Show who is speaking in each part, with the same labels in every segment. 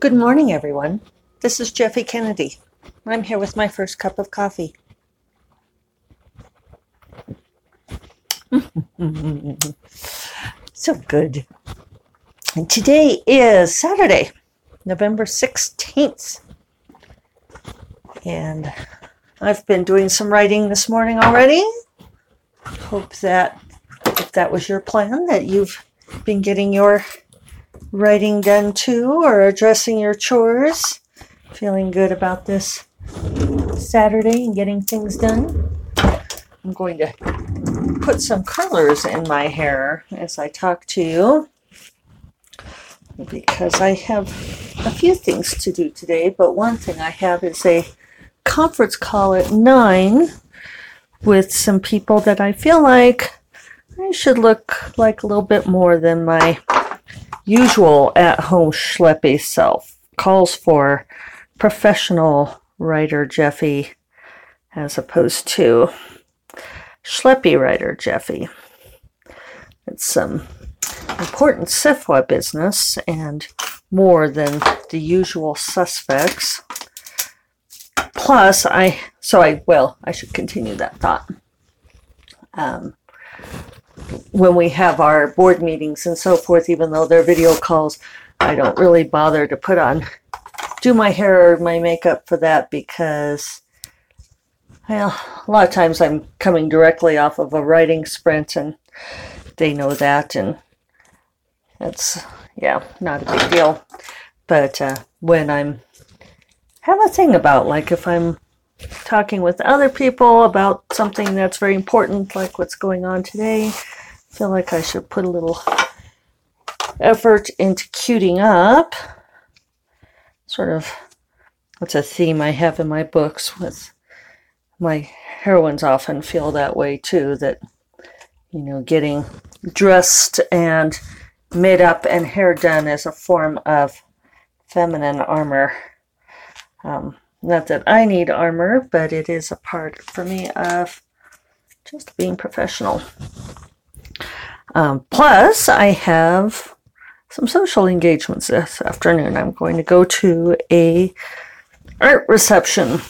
Speaker 1: Good morning, everyone. This is Jeffe Kennedy. I'm here with my first cup of coffee. so good. And today is Saturday, November 16th. And I've been doing some writing this morning already. Hope that if that was your plan, that you've been getting your writing done too or addressing your chores. Feeling good about this Saturday and getting things done. I'm going to put some colors in my hair as I talk to you because I have a few things to do today, but one thing I have is a conference call at 9 with some people that I feel like I should look like a little bit more than my usual at home schleppy self. Calls for professional writer Jeffe as opposed to schleppy writer Jeffe. It's some important SFWA business and more than the usual suspects. Plus, I, so I, well, I should continue that thought. Um, when we have our board meetings and so forth, even though they're video calls, I don't really bother to put on, do my hair or my makeup for that because, well, a lot of times I'm coming directly off of a writing sprint and they know that and it's, yeah, not a big deal. But uh, when I'm, have a thing about like if I'm talking with other people about something that's very important, like what's going on today, I feel like I should put a little effort into cuting up. Sort of, that's a theme I have in my books with my heroines often feel that way too, that, you know, getting dressed and made up and hair done is a form of feminine armor. Um, not that I need armor, but it is a part for me of just being professional. Um, plus, I have some social engagements this afternoon. I'm going to go to a art reception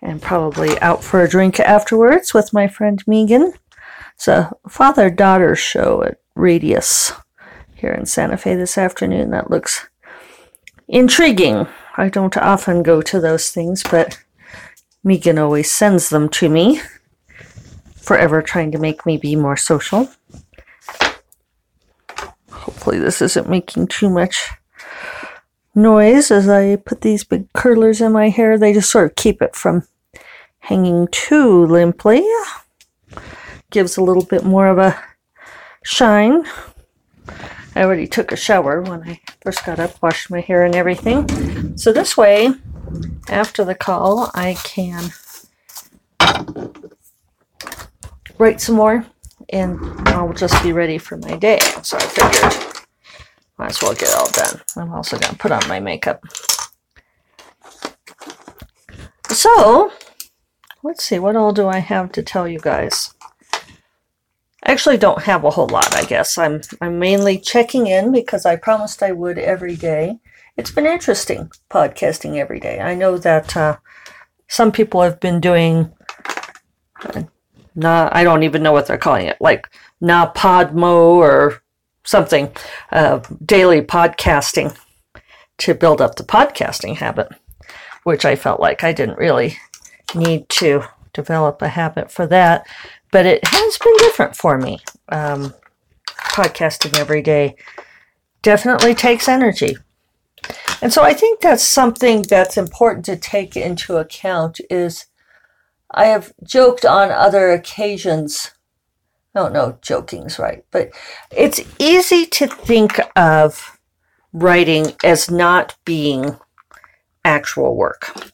Speaker 1: and probably out for a drink afterwards with my friend Megan. It's a father-daughter show at Radius here in Santa Fe this afternoon. That looks intriguing. I don't often go to those things, but Megan always sends them to me, forever trying to make me be more social. Hopefully this isn't making too much noise as I put these big curlers in my hair. They just sort of keep it from hanging too limply. Gives a little bit more of a shine. I already took a shower when I first got up, washed my hair and everything. So this way, after the call, I can write some more and I'll just be ready for my day. So I figured might as well get all done. I'm also going to put on my makeup. So, let's see, what all do I have to tell you guys? I actually don't have a whole lot, I guess. I'm, I'm mainly checking in because I promised I would every day. It's been interesting podcasting every day. I know that uh, some people have been doing uh, I don't even know what they're calling it, like Na Podmo or something, uh, daily podcasting to build up the podcasting habit, which I felt like I didn't really need to develop a habit for that. But it has been different for me. Um, podcasting every day definitely takes energy. And so I think that's something that's important to take into account is I have joked on other occasions. I don't know, joking's right, but it's easy to think of writing as not being actual work.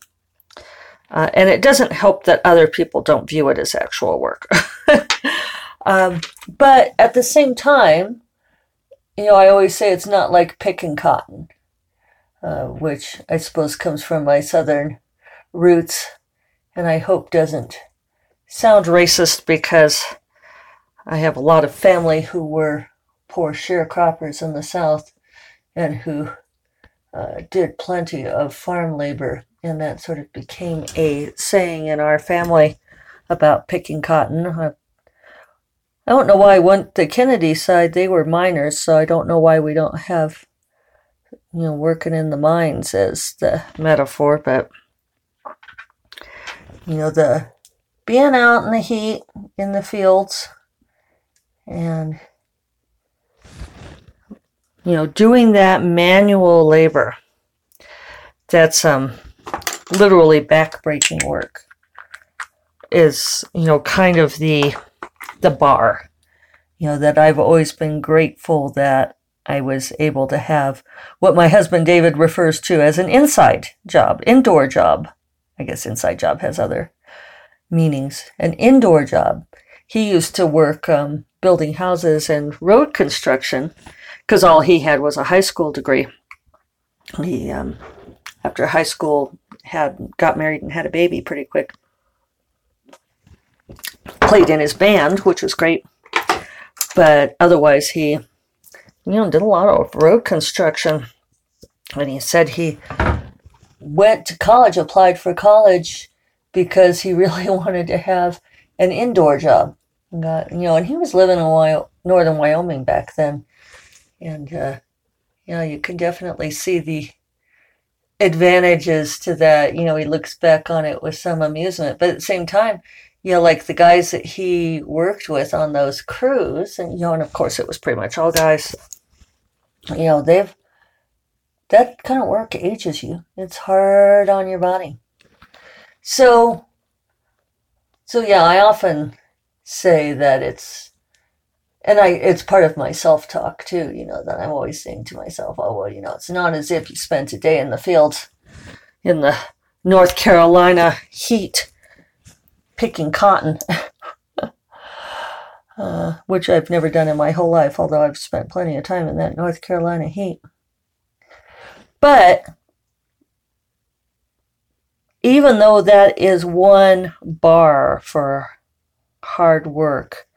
Speaker 1: Uh, and it doesn't help that other people don't view it as actual work. um, but at the same time, you know, I always say it's not like picking cotton, uh, which I suppose comes from my southern roots and I hope doesn't sound racist because I have a lot of family who were poor sharecroppers in the South and who uh, did plenty of farm labor, and that sort of became a saying in our family about picking cotton. I, I don't know why went the Kennedy side, they were miners, so I don't know why we don't have, you know, working in the mines as the metaphor, but, you know, the being out in the heat in the fields and you know doing that manual labor that's um literally backbreaking work is you know kind of the the bar you know that I've always been grateful that I was able to have what my husband David refers to as an inside job indoor job I guess inside job has other meanings an indoor job he used to work um, building houses and road construction because all he had was a high school degree. He, um, after high school, had got married and had a baby pretty quick. Played in his band, which was great, but otherwise he, you know, did a lot of road construction. And he said he went to college, applied for college because he really wanted to have an indoor job. Got, you know, and he was living in Wyoming, northern Wyoming back then, and uh, you know, you can definitely see the advantages to that. You know, he looks back on it with some amusement, but at the same time, you know, like the guys that he worked with on those crews, and you know, and of course, it was pretty much all guys. You know, they've that kind of work ages you. It's hard on your body. So, so yeah, I often say that it's and I it's part of my self talk too, you know, that I'm always saying to myself, oh well, you know, it's not as if you spent a day in the fields in the North Carolina heat picking cotton. uh, which I've never done in my whole life, although I've spent plenty of time in that North Carolina heat. But even though that is one bar for hard work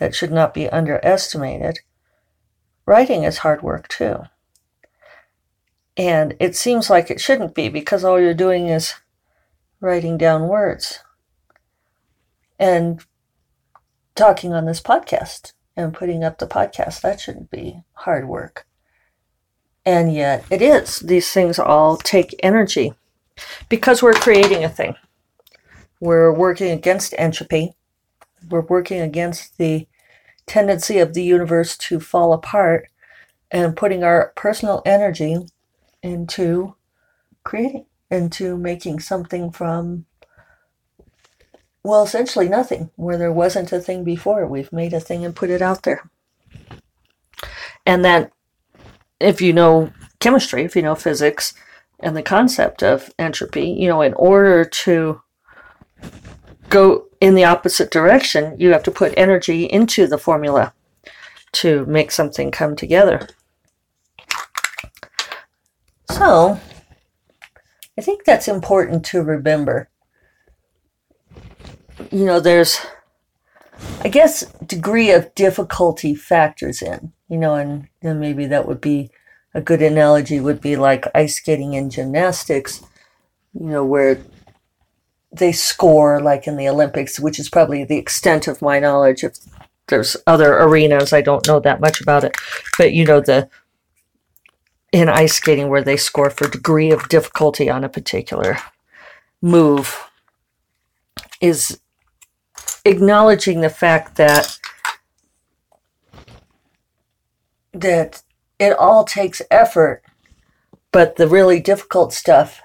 Speaker 1: that should not be underestimated. Writing is hard work too. And it seems like it shouldn't be because all you're doing is writing down words and talking on this podcast and putting up the podcast. That shouldn't be hard work. And yet it is. These things all take energy because we're creating a thing. We're working against entropy we're working against the tendency of the universe to fall apart and putting our personal energy into creating, into making something from, well, essentially nothing, where there wasn't a thing before. We've made a thing and put it out there. And then, if you know chemistry, if you know physics, and the concept of entropy, you know, in order to go in the opposite direction, you have to put energy into the formula to make something come together. So, I think that's important to remember. You know, there's, I guess, degree of difficulty factors in, you know, and then maybe that would be a good analogy would be like ice skating and gymnastics, you know, where they score like in the Olympics, which is probably the extent of my knowledge. If there's other arenas, I don't know that much about it. But you know, the in ice skating where they score for degree of difficulty on a particular move is acknowledging the fact that that it all takes effort, but the really difficult stuff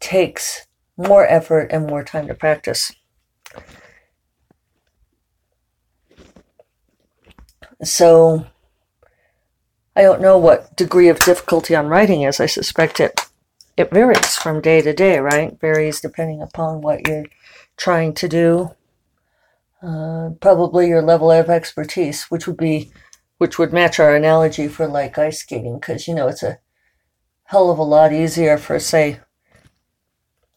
Speaker 1: takes more effort and more time to practice. So I don't know what degree of difficulty on writing is. I suspect it it varies from day to day, right? Varies depending upon what you're trying to do. Uh, probably your level of expertise, which would be which would match our analogy for like ice skating, because you know it's a hell of a lot easier for say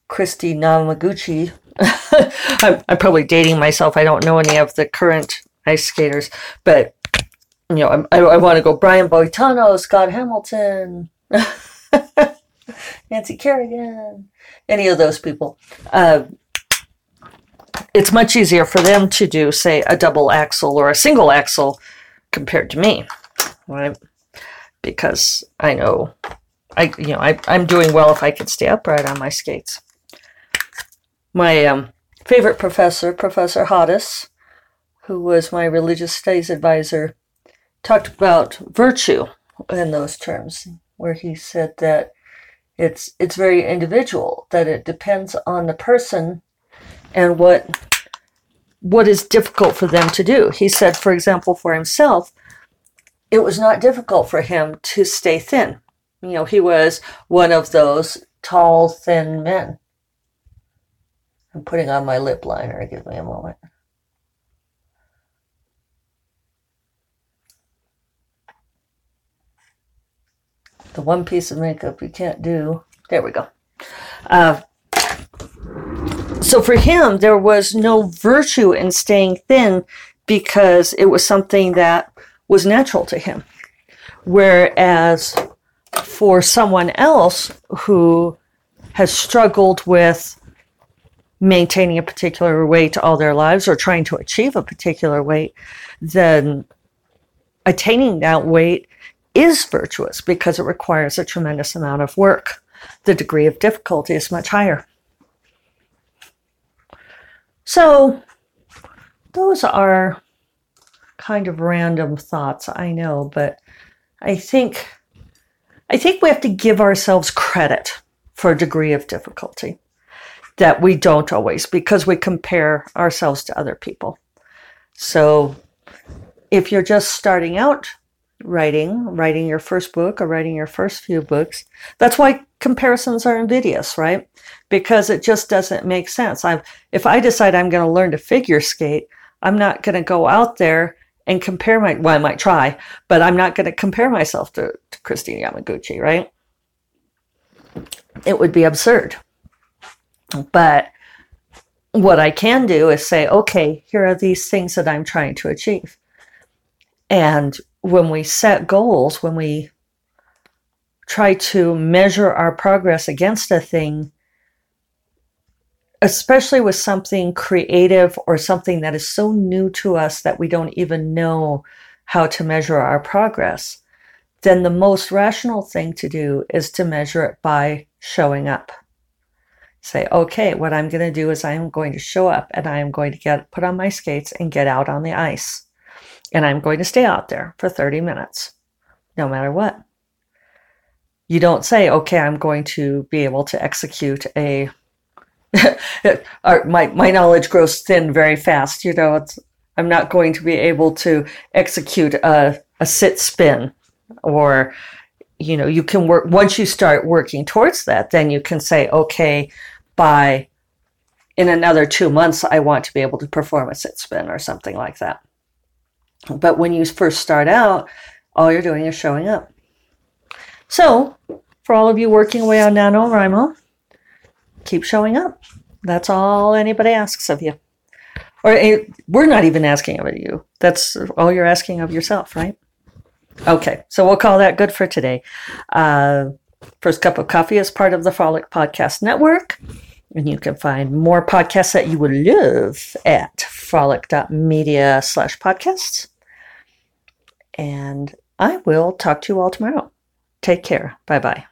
Speaker 1: Kristi Yamaguchi. I'm, I'm, probably dating myself. I don't know any of the current ice skaters, but you know, I, I, I want to go Brian Boitano, Scott Hamilton. Nancy Kerrigan, any of those people. Uh, it's much easier for them to do, say, a double axel or a single axel compared to me, right? Because I know, I you know, I, I'm doing well if I can stay upright on my skates. My um, favorite professor, Professor Hoddes, who was my religious studies advisor, talked about virtue in those terms, where he said that it's it's very individual, that it depends on the person and what what is difficult for them to do. He said, for example, for himself, it was not difficult for him to stay thin. You know, he was one of those tall, thin men. I'm putting on my lip liner. Give me a moment. The one piece of makeup you can't do. There we go. Uh, so for him, there was no virtue in staying thin because it was something that was natural to him. Whereas for someone else who has struggled with maintaining a particular weight all their lives or trying to achieve a particular weight, then attaining that weight is virtuous because it requires a tremendous amount of work. The degree of difficulty is much higher. So, those are kind of random thoughts, I know, but I think I think we have to give ourselves credit for a degree of difficulty that we don't always because we compare ourselves to other people. So if you're just starting out writing, writing your first book or writing your first few books, that's why comparisons are invidious, right? Because it just doesn't make sense. i if I decide I'm going to learn to figure skate, I'm not going to go out there and compare my, well, I might try, but I'm not going to compare myself to, to Christine Yamaguchi, right? It would be absurd. But what I can do is say, okay, here are these things that I'm trying to achieve. And when we set goals, when we try to measure our progress against a thing, especially with something creative or something that is so new to us that we don't even know how to measure our progress, then the most rational thing to do is to measure it by showing up say, okay, what I'm going to do is I'm going to show up and I am going to get put on my skates and get out on the ice. And I'm going to stay out there for 30 minutes, no matter what. You don't say, okay, I'm going to be able to execute a. Uh, my, my knowledge grows thin very fast. You know, I'm not going to be able to execute a, a sit spin or you know you can work once you start working towards that then you can say okay by in another two months i want to be able to perform a sit spin or something like that but when you first start out all you're doing is showing up so for all of you working away on NaNoWriMo keep showing up that's all anybody asks of you or eh, we're not even asking of you that's all you're asking of yourself right Okay, so we'll call that good for today. Uh, First Cup of Coffee is part of the Frolic Podcast Network. And you can find more podcasts that you would love at frolic.media slash podcasts. And I will talk to you all tomorrow. Take care. Bye bye.